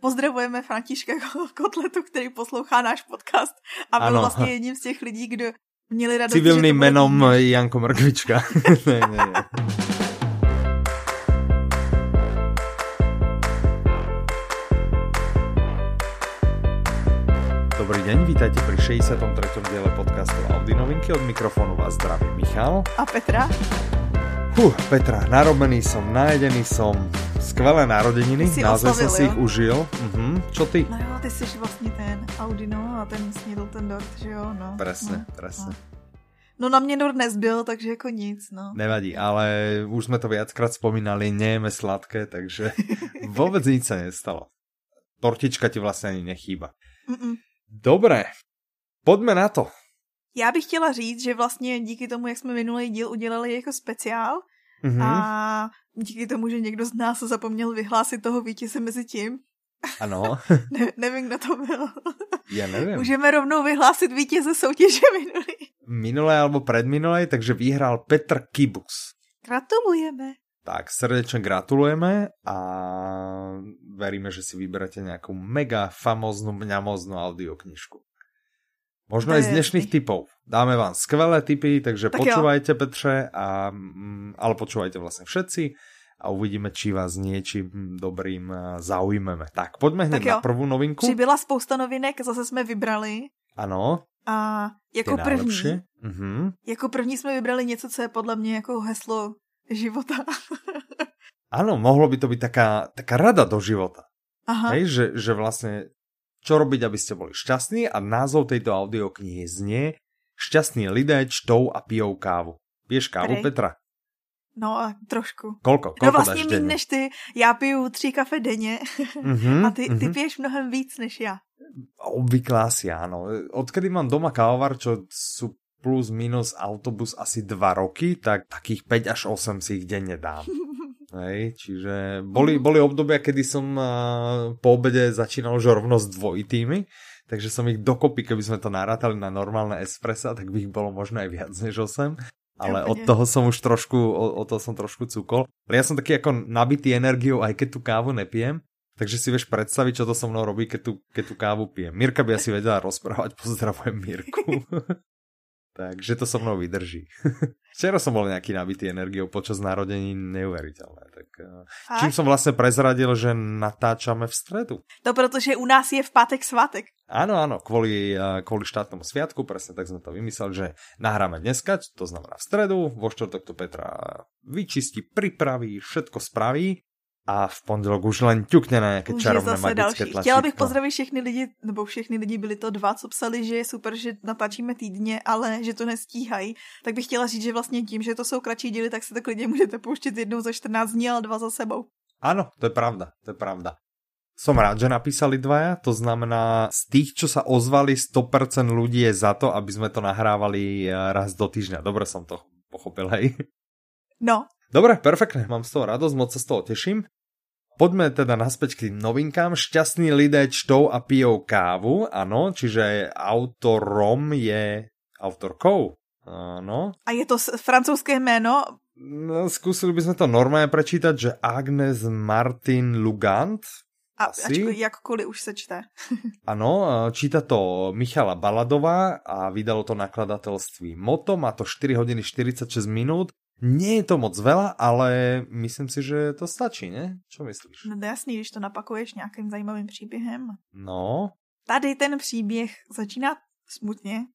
Pozdravujeme Františka Kotletu, který poslouchá náš podcast a byl ano. vlastně jedním z těch lidí, kdo měli radost. Civilným jménem Janko Mrkvička. ne, ne, ne. Dobrý deň, vítajte pri 63. diele podcastu Audi novinky. Od mikrofonu vás zdraví Michal. A Petra. Huh, Petra, narobený som, najedený som, skvelé narodeniny, naozaj jsem si ich užil. Uh-huh. Čo ty? No jo, ty jsi vlastně ten Audi, no, a ten snědl ten dort, že jo, no. Presne, no, presne. No. No na mě dort nezbyl, takže jako nic, no. Nevadí, ale už jsme to viackrát spomínali, nejeme sladké, takže vůbec nic se nestalo. Tortička ti vlastně ani nechýba. Mm-mm. Dobré, pojďme na to. Já bych chtěla říct, že vlastně díky tomu, jak jsme minulý díl udělali jako speciál, mm-hmm. a díky tomu, že někdo z nás zapomněl vyhlásit toho vítěze mezi tím, ano. ne, nevím, kdo to byl. Já nevím. Můžeme rovnou vyhlásit vítěze soutěže minulý. Minulé alebo predminulé, takže vyhrál Petr Kibus. Gratulujeme. Tak, srdečně gratulujeme a veríme, že si vyberete nějakou mega famóznu, mňamoznú audioknižku. Možno aj z dnešných typov. Dáme vám skvelé typy, takže tak počúvajte jo. Petře, a, mm, ale počúvajte vlastně všetci a uvidíme, či vás niečím dobrým zaujmeme. Tak, pojďme hned na prvú novinku. Přibyla spousta novinek, zase jsme vybrali. Ano. A jako první, uh-huh. jako první jsme vybrali něco, co je podle mě jako heslo života. ano, mohlo by to být taká, taká rada do života. Aha. Hej, že, že vlastně čo robiť, aby ste boli šťastní a názov tejto audioknihy znie Šťastní lidé čtou a pijou kávu. Piješ kávu, Prej. Petra? No, trošku. Kolko? Kolko no vlastně méně než ty. Já piju tři kafe denně mm-hmm, a ty, ty mm-hmm. piješ mnohem víc než já. Obvykle asi áno. Odkedy mám doma kávovar, čo sú plus minus autobus asi dva roky, tak takých 5 až 8 si ich denne dám. Hej, čiže boli, boli obdobia, kedy som po obede začínal už rovno s dvojitými, takže som ich dokopy, keby sme to narátali na normálne espressa, tak by ich bolo možno aj viac než 8. Ale od toho som už trošku, od toho som trošku cukol. Ale ja som taký ako nabitý energiou, aj keď tú kávu nepijem, takže si vieš predstaviť, čo to so mnou robí, keď tu, keď tu kávu pijem. Mirka by asi vedela rozprávať, pozdravujem Mirku. Takže to so mnou vydrží. Včera som bol nejaký nabitý energiou počas narodení neuveriteľné. Tak, eh, čím som vlastne prezradil, že natáčame v stredu. To protože u nás je v pátek svátek. Áno, áno, kvôli, eh, kvôli štátnemu sviatku, presne tak sme to vymysleli, že nahráme dneska, to znamená v stredu, vo štvrtok to Petra vyčistí, pripraví, všetko spraví a v pondělok už len ťukne na nějaké čarovné magické další. tlačítko. Chtěla bych pozdravit všechny lidi, nebo všechny lidi byli to dva, co psali, že je super, že natáčíme týdně, ale že to nestíhají. Tak bych chtěla říct, že vlastně tím, že to jsou kratší díly, tak se to klidně můžete pouštět jednou za 14 dní, ale dva za sebou. Ano, to je pravda, to je pravda. Som rád, že napísali dvaja, to znamená z tých, čo sa ozvali, 100% ľudí je za to, aby sme to nahrávali eh, raz do týždňa. Dobre som to pochopil, hej? No. Dobre, perfektne, mám z toho radosť, moc sa z toho teším. Poďme teda naspäť k tým novinkám. Šťastní lidé čtou a pijou kávu, ano, čiže autorom je autorkou. Ano. A je to francouzské jméno? No, skúsili by sme to normálně prečítať, že Agnes Martin Lugant. A ačko, jakkoliv už se čte. ano, číta to Michala Baladová a vydalo to nakladatelství Moto, má to 4 hodiny 46 minút nie je to moc veľa, ale myslím si, že to stačí, ne? Čo myslíš? No jasný, když to napakuješ nějakým zajímavým příběhem. No. Tady ten příběh začíná smutně,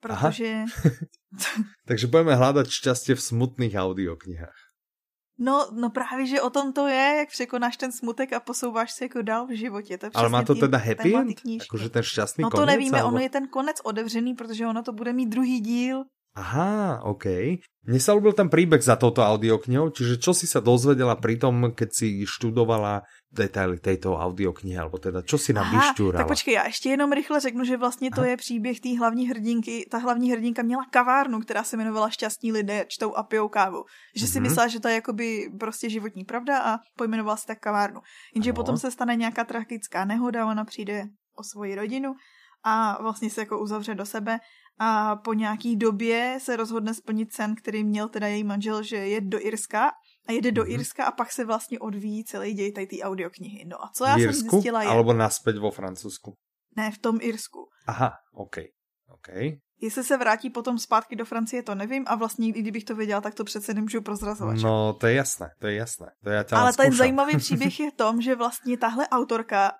protože... Takže budeme hledat šťastie v smutných audioknihách. No, no právě, že o tom to je, jak překonáš ten smutek a posouváš se jako dál v životě. To Ale má to teda happy end? Jakože ten šťastný no, konec? No to nevíme, alebo... ono je ten konec otevřený, protože ono to bude mít druhý díl. Aha, OK. Mne sa ľúbil ten príbeh za touto audioknihou, čiže čo si sa dozvedela pri tom, keď si študovala detaily této audioknihy, alebo teda čo si nám vyšťúrala? Tak počkej, já ještě jenom rychle řeknu, že vlastně to Aha. je příběh té hlavní hrdinky. Ta hlavní hrdinka měla kavárnu, která se jmenovala Šťastní lidé čtou a pijou kávu. Že si mm-hmm. myslela, že to je jakoby prostě životní pravda a pojmenovala si tak kavárnu. Jenže ano. potom se stane nějaká tragická nehoda, ona přijde o svoji rodinu a vlastně se jako uzavře do sebe a po nějaký době se rozhodne splnit sen, který měl teda její manžel, že je do Irska a jede do Irska a pak se vlastně odvíjí celý děj tady té audioknihy. No a co já v jsem zjistila je... alebo naspäť vo Francúzsku? Ne, v tom Irsku. Aha, OK. OK. Jestli se vrátí potom zpátky do Francie, to nevím a vlastně i kdybych to věděla, tak to přece nemůžu prozrazovat. No, to je jasné, to je jasné. To já Ale ten zajímavý příběh je v tom, že vlastně tahle autorka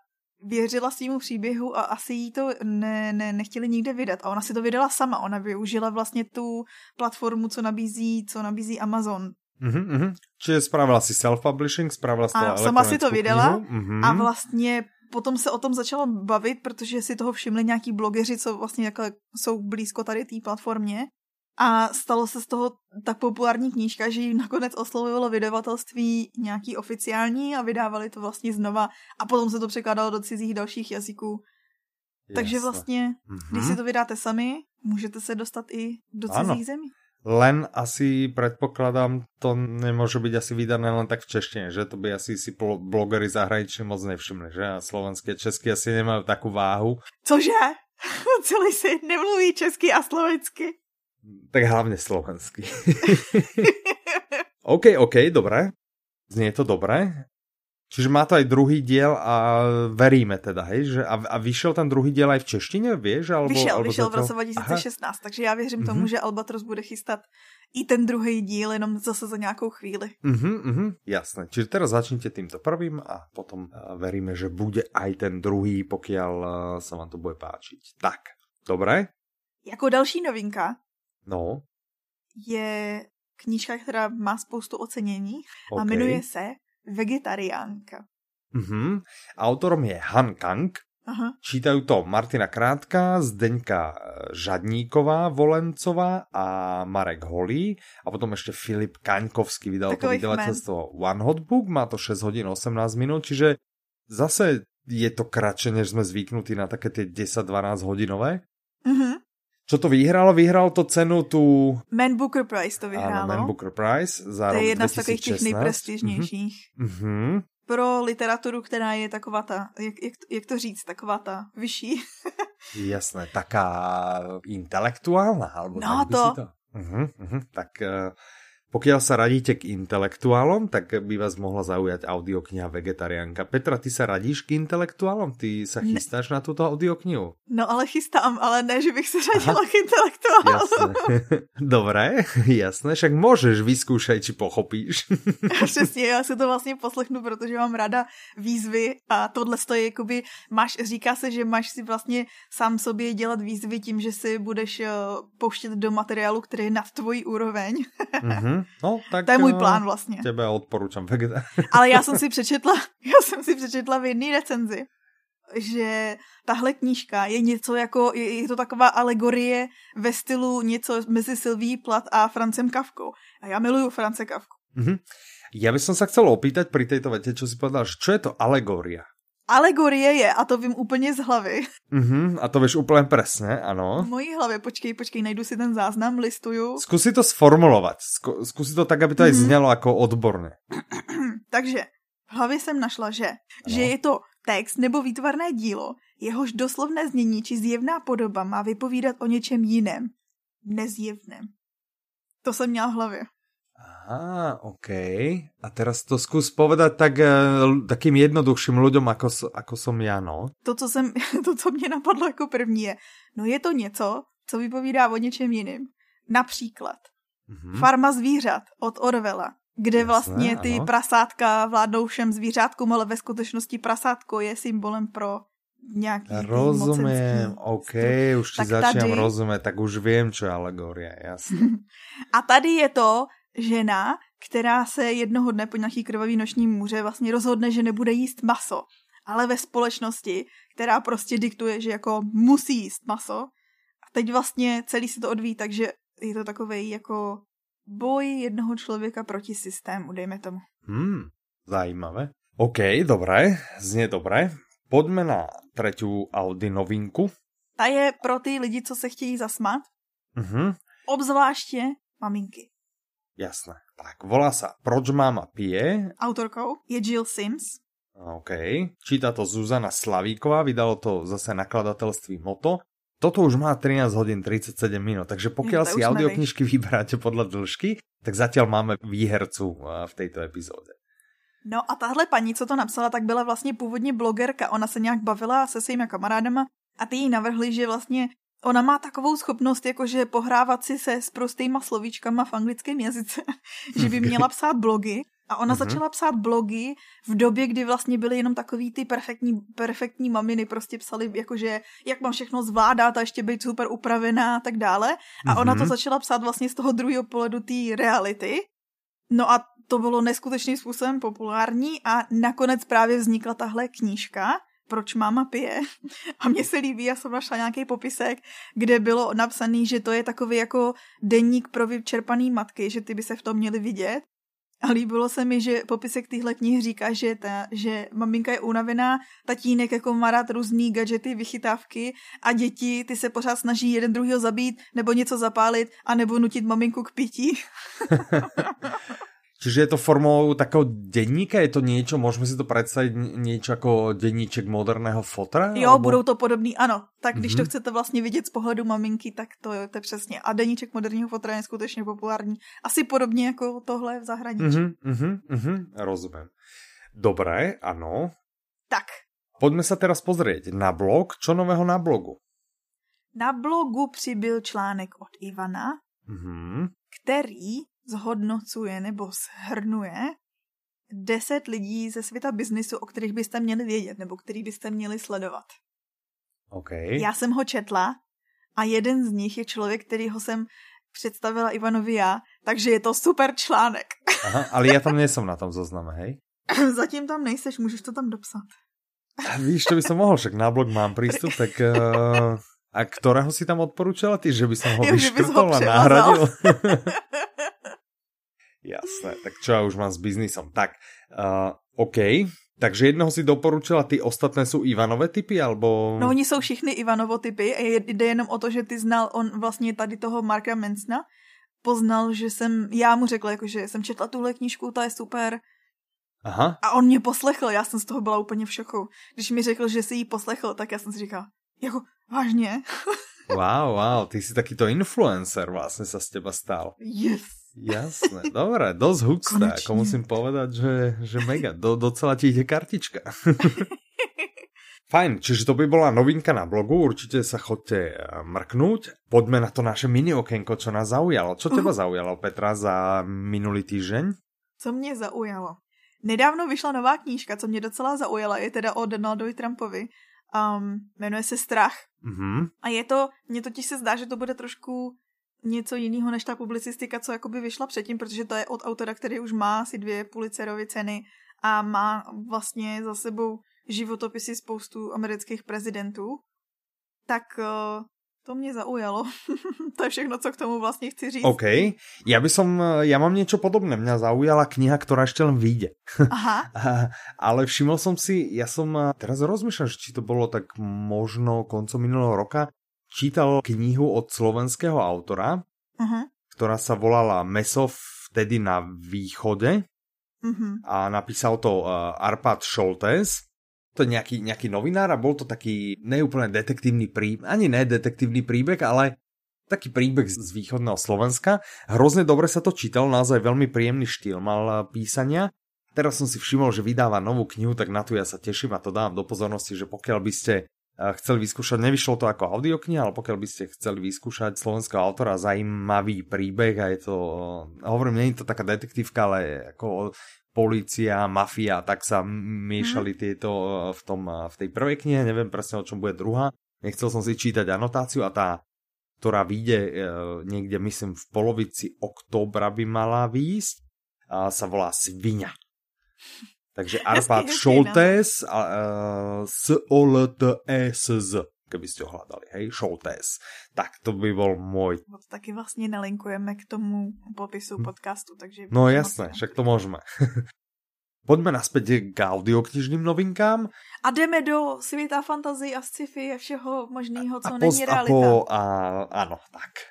věřila svýmu příběhu a asi jí to ne, ne, nechtěli nikde vydat. A ona si to vydala sama. Ona využila vlastně tu platformu, co nabízí, co nabízí Amazon. Mhm, mhm. Čiže spravila si self-publishing, spravila si to A sama si to vydala. Mhm. a vlastně potom se o tom začala bavit, protože si toho všimli nějaký blogeři, co vlastně jako jsou blízko tady té platformě. A stalo se z toho tak populární knížka, že ji nakonec oslovilo vydavatelství nějaký oficiální a vydávali to vlastně znova a potom se to překládalo do cizích dalších jazyků. Takže Jasné. vlastně, když Mhm. si to vydáte sami, můžete se dostat i do Ano. cizích zemí. Len asi predpokladám, to nemôže byť asi vydané len tak v češtine, že to by asi si blo- blogery zahraniční moc nevšimli, že? A slovenské, česky asi nemajú takú váhu. Cože? Celý svět nemluví česky a slovensky. Tak hlavne slovensky. OK, OK, dobre. Znie to dobre. Čiže má to aj druhý diel a veríme teda, hej, že a, a vyšiel ten druhý diel aj v češtině, vieš? Alebo, Vyšel, alebo vyšel v zatiaľ- roce 2016, takže já věřím tomu, Mhm. že Albatros bude chystat i ten druhý díl, jenom zase za nějakou chvíli. Mhm, mhm, jasné. Čiže teraz začnite týmto prvým a potom uh, veríme, že bude aj ten druhý, pokiaľ uh, sa vám to bude páčiť. Tak, dobre? Jako další novinka No, je knížka, která má spoustu ocenění OK. a jmenuje se Vegetariánka. Mhm. Autorom je Han Kang, Aha. čítajú to Martina Krátka, Zdeňka eh, Žadníková, Volencová a Marek Holý a potom ešte Filip Kaňkovský vydal to Takových vydavateľstvo One Hot Book, má to 6 hodín 18 minút, čiže zase je to kratšie, než sme zvyknutí na také tie 10-12 hodinové. Mhm. Čo to vyhralo? Vyhralo to cenu tu... Man Booker Prize to vyhrálo. Man Booker Prize za to je jedna z takových těch 2016. nejprestižnějších. Mhm. Pro literaturu, která je taková ta, jak, jak, jak to říct, taková ta vyšší. Jasné, taká intelektuálna, alebo No, tak to. to... Uh-huh, uh-huh. Tak uh, pokiaľ sa radíte k intelektuálom, tak by vás mohla zaujať audiokniha Vegetariánka. Petra, ty sa radíš k intelektuálom? Ty sa Ne. chystáš na túto audioknihu? No ale chystám, ale ne, že bych se řadila k intelektuálům. Jasné. Dobre, jasné, však môžeš, vyskúšaj, či pochopíš. Přesně, já si to vlastně poslechnu, protože mám ráda výzvy a tohle je jakoby, máš, říká se, že máš si vlastně sám sobě dělat výzvy tím, že si budeš eh, pouštět do materiálu, který je nad tvojí úroveň. uh-huh. No, tak To je můj eh, plán vlastně. Tebe odporúčam vegetariánka. Ale já jsem si přečetla, já jsem si přečetla v jedné recenzi, že tahle knížka je něco jako, je, je to taková alegorie ve stylu něco mezi Sylví Plat a Francem Kavkou. A já miluju France Kavku. Uh-huh. Ja by som sa chcel opýtať pri tejto vete, čo si povedal, že čo je to alegória? Alegorie je, a to vím úplně z hlavy, Uh-huh. A to vieš úplne presne, v áno. mojí hlavě, počkej, počkej, najdu si ten záznam, listuju. Skúsi to sformulovať. Skú- Skúsi to tak, aby to aj Mhm. znelo ako odborne. Takže v hlavě jsem našla, že, Ano. že je to text nebo výtvarné dílo, jehož doslovné znění či zjevná podoba má vypovídat o něčem jiném, nezjevném. To jsem měla v hlavě. Aha, OK. A teraz to skús povedať tak, eh, takým jednoduchším ľuďom, ako, ako som ja, no. To, co, jsem, to, co mě napadlo jako první je, no je to něco, co vypovídá o něčem jiném. Například Mhm. Farma zvířat od Orvela, kde Jasné, vlastně ty ano. prasátka vládnou všem zvířátkům, ale ve skutečnosti prasátko je symbolem pro nějaký mocenský OK, struktury. už ti Tak začínam tady- rozumieť, tak už viem, čo je alegória, jasne. A tady je to žena, která se jednoho dne po nějaký krvavý noční můře vlastně rozhodne, že nebude jíst maso, ale ve společnosti, která prostě diktuje, že jako musí jíst maso. A teď vlastně celý se to odvíjí, takže je to takový jako boj jednoho člověka proti systému, dejme tomu. Hmm, zajímavé. OK, dobré, znie dobré. Poďme na tretiu Audi novinku. Ta je pro ty lidi, co se chtějí zasmat, Mhm, obzvláště maminky. Jasné. Tak, volá sa Proč máma pije? Autorkou je Jill Sims. OK. Číta to Zuzana Slavíková, vydalo to zase nakladatelství Moto. toto už má 13 hodin 37 minut, takže pokiaľ si audioknižky vyberáte podľa dĺžky, tak zatiaľ máme výhercu v tejto epizóde. No a tahle paní, co to napsala, tak byla vlastně původně blogerka. Ona se nějak bavila se svými kamarádama a ty jí navrhli, že vlastně ona má takovou schopnost, jakože pohrávat si se s prostýma slovíčkama v anglickém jazyce, že by měla psát blogy a ona mm-hmm. začala psát blogy v době, kdy vlastně byly jenom takový ty perfektní, perfektní maminy, prostě psali jakože, jak mám všechno zvládat a ještě být super upravená a tak dále. A mm-hmm. ona to mhm. začala psát vlastně z toho druhého pohledu té reality. No a to bylo neskutečným způsobem populární a nakonec právě vznikla tahle knížka, proč máma pije. A mně se líbí, já jsem našla nějaký popisek, kde bylo napsaný, že to je takový jako denník pro vyčerpaný matky, že ty by se v tom měly vidět. A líbilo se mi, že popisek téhle knihy říká, že, ta, že maminka je unavená, tatínek jako má rád různý gadgety, vychytávky a děti ty se pořád snaží jeden druhýho zabít nebo něco zapálit a nebo nutit maminku k pití. Čiže je to formou takého denníka? Je to niečo, môžeme si to predstaviť niečo ako denníček moderného fotra? Jo, alebo... budou to podobný, ano. Tak když mm-hmm. to mhm. chcete vlastně vidět z pohledu maminky, tak to je to přesně. A denníček moderního fotra je skutečně populární. Asi podobně jako tohle v zahraničí. Mm-hmm, mm-hmm, mm-hmm, rozumím. Dobré, ano. Tak. Poďme sa teraz pozrieť na blog. Čo nového na blogu? Na blogu přibyl článek od Ivana, mm-hmm. který zhodnocuje nebo shrnuje deset lidí ze světa biznisu, o kterých byste měli vědět nebo který byste měli sledovat. Okay. Já jsem ho četla a jeden z nich je člověk, kterýho jsem představila Ivanovi já, takže je to super článek. Aha, ale já tam nejsem na tom zozname, hej? Zatím tam nejseš, můžeš to tam dopsat. A víš, to by som mohl, však na blog mám prístup, tak uh, a ktorého si tam odporučila ty, že by som ho vyškrtol a nahradil? Jasné, tak čo ja už mám s biznisom. Tak, uh, OK, takže jednoho si doporučila, ty ostatné jsou Ivanové typy, alebo... No oni jsou všichni Ivanovo typy, jde jenom o to, že ty znal on vlastně tady toho Marka Mansona, poznal, že jsem, já mu řekla, jako, že jsem četla tuhle knížku, ta je super. Aha. A on mě poslechl, já jsem z toho byla úplně v šoku. Když mi řekl, že si ji poslechl, tak já jsem si říkala, jako, vážně? wow, wow, ty jsi takýto influencer vlastně sa z teba stal. Yes. Jasné, dobré, dosť husté, ako musím povedať, že, že mega, do, docela ti ide kartička. Fajn, čiže to by bola novinka na blogu, určite sa chodte eh, mrknúť. Poďme na to naše mini okienko, čo nás zaujalo. Čo teba uh. zaujalo, Petra, za minulý týždeň? Co mě zaujalo? Nedávno vyšla nová knížka, co mě docela zaujala, je teda o Donaldovi Trumpovi. Um, jmenuje se Strach. Uh-huh. A je to, mně totiž se zdá, že to bude trošku něco jiného než ta publicistika, co jakoby vyšla předtím, protože to je od autora, který už má asi dvě Pulitzerovy ceny a má vlastně za sebou životopisy spoustu amerických prezidentů, tak uh, to mě zaujalo. to je všechno, co k tomu vlastně chci říct. OK. Já by som, já mám něco podobné. Mě zaujala kniha, která ještě len vyjde. Aha. Ale všiml som si, ja som teraz rozmýšľam, či to bolo tak možno koncom minulého roka, čítal knihu od slovenského autora, uh-huh. ktorá sa volala Meso vtedy na východe uh-huh. a napísal to uh, Arpad Šoltes. To je nejaký, nejaký novinár a bol to taký neúplne detektívny príbeh, ani ne detektívny príbeh, ale taký príbeh z východného Slovenska. Hrozne dobre sa to čítal, naozaj veľmi príjemný štýl mal písania. Teraz som si všimol, že vydáva novú knihu, tak na to ja sa teším a to dám do pozornosti, že pokiaľ by ste chceli vyskúšať, nevyšlo to ako audiokniha, ale pokiaľ by ste chceli vyskúšať slovenského autora, zaujímavý príbeh a je to, hovorím, nie je to taká detektívka, ale ako policia, mafia, tak sa miešali mm. tieto v, tom, v tej prvej knihe, neviem presne o čom bude druhá. Nechcel som si čítať anotáciu a tá, ktorá vyjde e, niekde, myslím, v polovici októbra by mala výjsť, a sa volá Svinia. Takže Arpad Šoltés a uh, s o l t e s z keby ste ho hľadali, hej, Šoltés. Tak to by bol môj. No to taky vlastně nelinkujeme k tomu popisu hm. podcastu, takže... No jasné, však to môžeme. Poďme naspäť k audioknižným novinkám. A jdeme do světa fantazy a sci-fi a všeho možného, co a není realita. Po, a, ano, tak.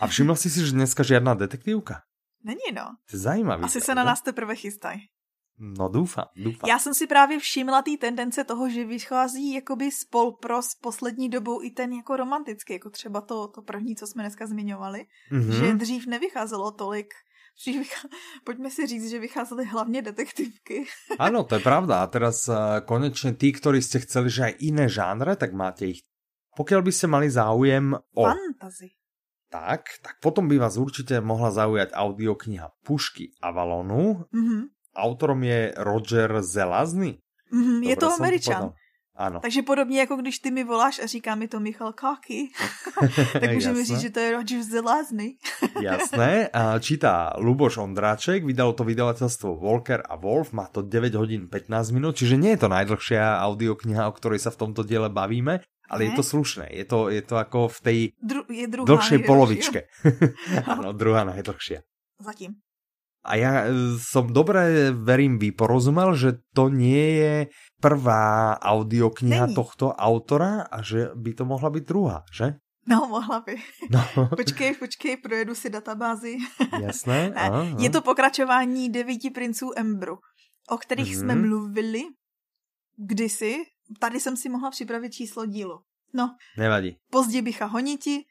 A všiml jsi si, že dneska žiadna detektívka? Není, no. To je zajímavý. Asi se na nás teprve chystají. No doufám, doufám. Já jsem si právě všimla té tendence toho, že vychází jakoby z polpros poslední dobou i ten jako romantický, jako třeba to, to první, co jsme dneska zmiňovali, mm-hmm. že dřív nevycházelo tolik Dřív vychá... Pojďme si říct, že vycházely hlavně detektivky. Ano, to je pravda. A teraz uh, konečně tí, ktorí ste chceli, že aj iné žánre, tak máte ich. Pokiaľ by ste mali záujem o... Fantasy. Tak, tak potom by vás určite mohla zaujať audiokniha Pušky Avalonu. Mm-hmm. Autorom je Roger Zelazny. Mm-hmm, je to Američan. Ano. Takže podobně jako když ty mi voláš a říká mi to Michal Káky, tak můžeme říct, že to je Roger Zelazny. Jasné. A čítá Luboš Ondráček, vydalo to vydavateľstvo Walker a Wolf, má to 9 hodín 15 minút, čiže nie je to najdlhšia audiokniha, o ktorej sa v tomto diele bavíme, ale ne? je to slušné. Je to, je to ako v tej Dru je dlhšej polovičke. Áno, druhá najdlhšia. Zatím. A ja e, som dobre, verím, vyporozumel, že to nie je prvá audiokniha Není. tohto autora a že by to mohla být druhá, že? No, mohla by. No. počkej, počkej, projedu si databázi. Jasné. ne, aha. Je to pokračování devíti princů Embru, o kterých mm-hmm. jsme mluvili kdysi. Tady jsem si mohla připravit číslo dílu. No. Nevadí. Později bycha honiti,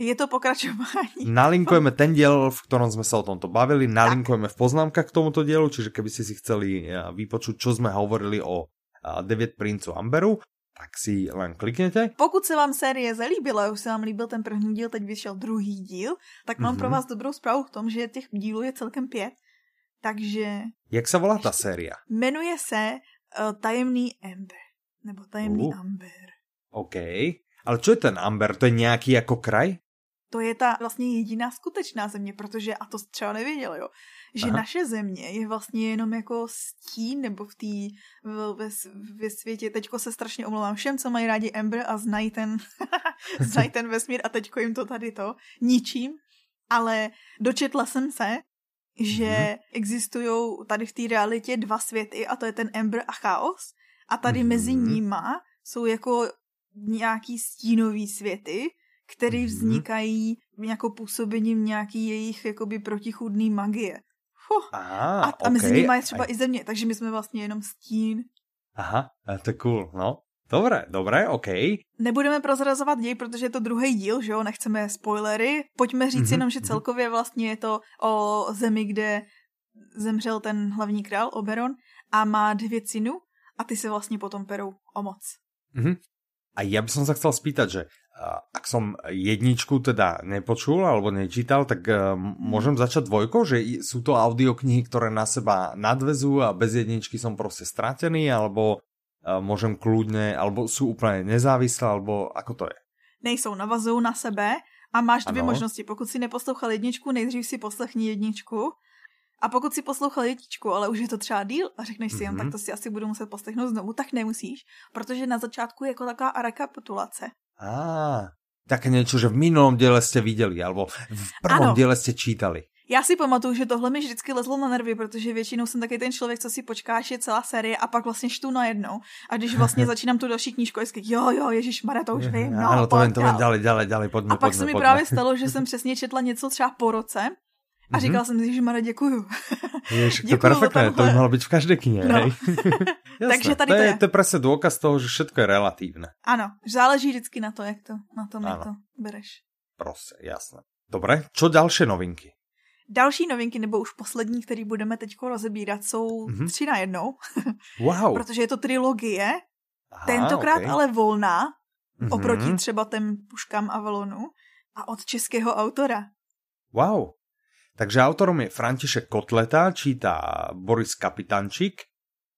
je to pokračování. Nalinkujeme ten diel, v ktorom sme sa o tomto bavili, nalinkujeme v poznámkach k tomuto dielu, čiže keby ste si chceli eh, vypočuť, čo sme hovorili o 9 princů Amberu, tak si len klikněte. Pokud se vám série zalíbila, už se vám líbil ten první díl, teď vyšel druhý díl, tak mám mm-hmm. pro mhm. vás dobrou zprávu v tom, že těch dílů je celkem pět. Takže... Jak se volá ta série? Jmenuje se uh, Tajemný Amber. Nebo Tajemný uh. Amber. OK. Ale co je ten Amber? To je nějaký jako kraj? To je ta vlastně jediná skutečná země, protože, a to třeba nevěděl, jo, že Aha. naše země je vlastně jenom jako stín, nebo v té, ve, ve světě, teďko se strašně omlouvám všem, co mají rádi Ember a znají ten, znají ten vesmír a teďko jim to tady to ničím, ale dočetla jsem se, že mm-hmm. existují tady v té realitě dva světy a to je ten Ember a Chaos a tady mm-hmm. mezi nima jsou jako nějaký stínový světy, které mhm. vznikají nějakou působením nějaký jejich jakoby protichudný magie. Fuh. Aha, a, a okay. mezi nimi je třeba a... i země, takže my jsme vlastně jenom stín. Aha, to je cool, no. Dobré, dobré, OK. Nebudeme prozrazovat děj, protože je to druhý díl, že jo, nechceme spoilery. Pojďme říct mm-hmm. jenom, že celkově vlastně je to o zemi, kde zemřel ten hlavní král Oberon a má dvě synu a ty se vlastně potom perou o moc. Mm-hmm. A ja by som sa chcel spýtať, že ak som jedničku teda nepočul alebo nečítal, tak uh, môžem začať dvojkou, že sú to audioknihy, ktoré na seba nadvezujú a bez jedničky som prostě stratený, alebo uh, môžem kľudne, alebo sú úplne nezávislé, alebo ako to je? Nejsou, navazují na sebe a máš dvě ano. možnosti. Pokud si neposlouchal jedničku, nejdřív si poslechni jedničku a pokud si poslouchal jedničku, ale už je to třeba díl a řekneš si, mm-hmm. tak to si asi budu muset poslechnout znovu, tak nemusíš, protože na začátku je jako taková rekapitulace. Á, ah, tak něco, že v minulém děle jste viděli, alebo v prvom díle jste čítali. Já si pamatuju, že tohle mi vždycky lezlo na nervy, protože většinou jsem taky ten člověk, co si počká, až je celá série a pak vlastně štu najednou. A když vlastně začínám tu další knížku, je jo, jo, Ježíš Mare, to už vím. No, ano, to vím, to vím, dále, dále, dále, pojďme, A pak pojďme, se mi pojďme. právě stalo, že jsem přesně četla něco třeba po roce a mm-hmm. říkala jsem si, že Mara, děkuju. Jež, to je perfektné, to by mohlo být v každé knihe. No. Takže tady to je. To je, to je presne důkaz toho, že všetko je relatívne. Ano, záleží vždycky na to, jak to, na tom, ano. jak to bereš. Prostě, jasné. Dobre, čo další novinky? Další novinky, nebo už poslední, který budeme teď rozebírat, jsou mm-hmm. tři na jednou. wow. Protože je to trilogie, Aha, tentokrát okay. ale volná, mm-hmm. oproti třeba těm puškám Avalonu a od českého autora. Wow. Takže autorom je František Kotleta, čítá Boris Kapitančík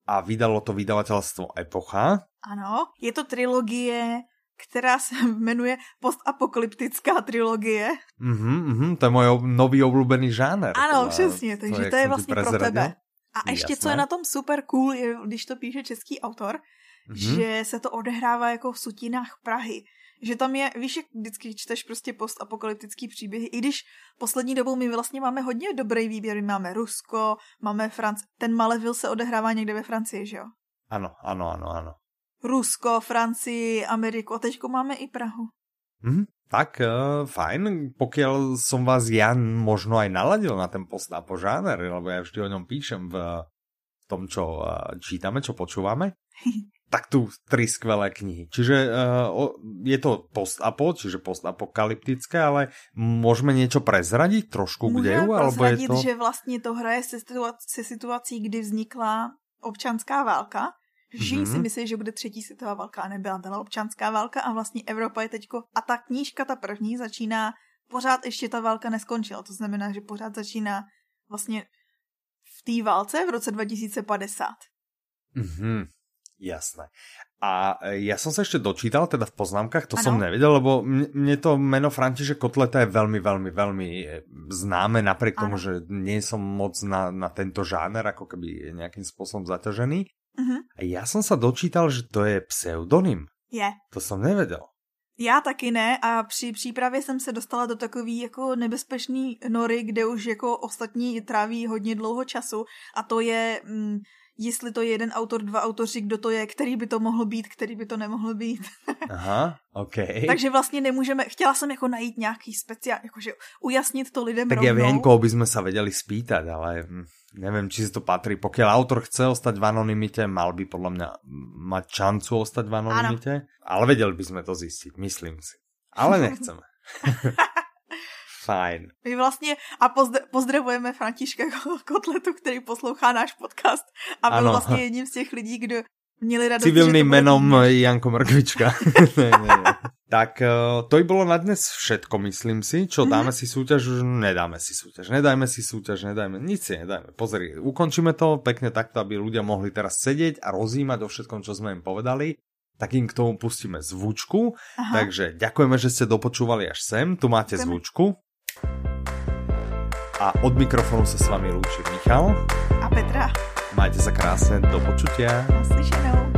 a vydalo to vydavatelstvo Epocha. Ano, je to trilogie, která se jmenuje postapokalyptická trilogie. Mhm, mhm, to je můj nový oblúbený žánr. Ano, přesně, takže to, to je vlastně pro tebe. A ještě, Jasné. co je na tom super cool, je, když to píše český autor, mm-hmm. že se to odehrává jako v sutinách Prahy že tam je, víš, jak vždycky čteš prostě postapokalyptický příběhy, i když poslední dobou my vlastně máme hodně dobrý výběr, my máme Rusko, máme Franc, ten Malevil se odehrává někde ve Francii, že jo? Ano, ano, ano, ano. Rusko, Francii, Ameriku a teďko máme i Prahu. Mm, tak uh, fajn, pokiaľ som vás ja možno aj naladil na ten postapo žáner, lebo ja vždy o ňom píšem v tom, čo uh, čítame, čo počúvame, tak tu tri skvelé knihy. Čiže uh, je to post-apo, čiže postapokalyptické, ale môžeme niečo prezradiť trošku k deju? Alebo je to... že vlastně to hraje se, situací, se situací, kdy vznikla občanská válka. Všichni mm-hmm. si myslí, že bude třetí světová válka a nebyla, byla občanská válka a vlastně Evropa je teďko, a ta knížka, ta první, začíná, pořád ještě ta válka neskončila, to znamená, že pořád začíná vlastně v té válce v roce 2050. Mm-hmm. Jasné. A e, ja som sa ešte dočítal, teda v poznámkach, to ano. som nevedel, lebo mne to meno František Kotleta je veľmi, veľmi, veľmi e, známe, napriek ano. tomu, že nie som moc na, na tento žáner, ako keby nejakým spôsobom zaťažený. Uh-huh. A ja som sa dočítal, že to je pseudonym. Je. To som nevedel. Já taky ne a při přípravě jsem se dostala do takový jako nebezpečný nory, kde už jako ostatní tráví hodně dlouho času a to je mm, jestli to je jeden autor, dva autoři, kdo to je, který by to mohl být, který by to nemohl být. Aha, ok. Takže vlastně nemůžeme, chtěla jsem jako najít nějaký speciál, jakože ujasnit to lidem Tak rovnou. ja viem, koho by sme sa vedeli spýtať, ale neviem, či si to patrí. Pokiaľ autor chce ostať v anonimite, mal by podľa mňa mať šancu ostať v anonimite, ano. ale vedeli by sme to zistiť, myslím si. Ale nechceme. Fajn. My vlastně a pozdravujeme Františka Kotletu, který poslouchá náš podcast a byl ano. vlastně jedním z těch lidí, kdo měli radost, Civilným menom Janko Mrkvička. ne, ne, ne. Tak uh, to by bolo na dnes všetko, myslím si. Čo, dáme mm -hmm. si súťaž? Už nedáme si súťaž. Nedajme si súťaž, nedajme. Nic si nedajme. Pozri, ukončíme to pekne takto, aby ľudia mohli teraz sedieť a rozímať o všetkom, čo sme im povedali tak im k tomu pustíme zvučku. Aha. Takže ďakujeme, že ste dopočúvali až sem. Tu máte Ďakujeme. zvučku. A od mikrofonu sa s vami lúči Michal. A Petra. Majte sa krásne, do počutia. Naslyšenou.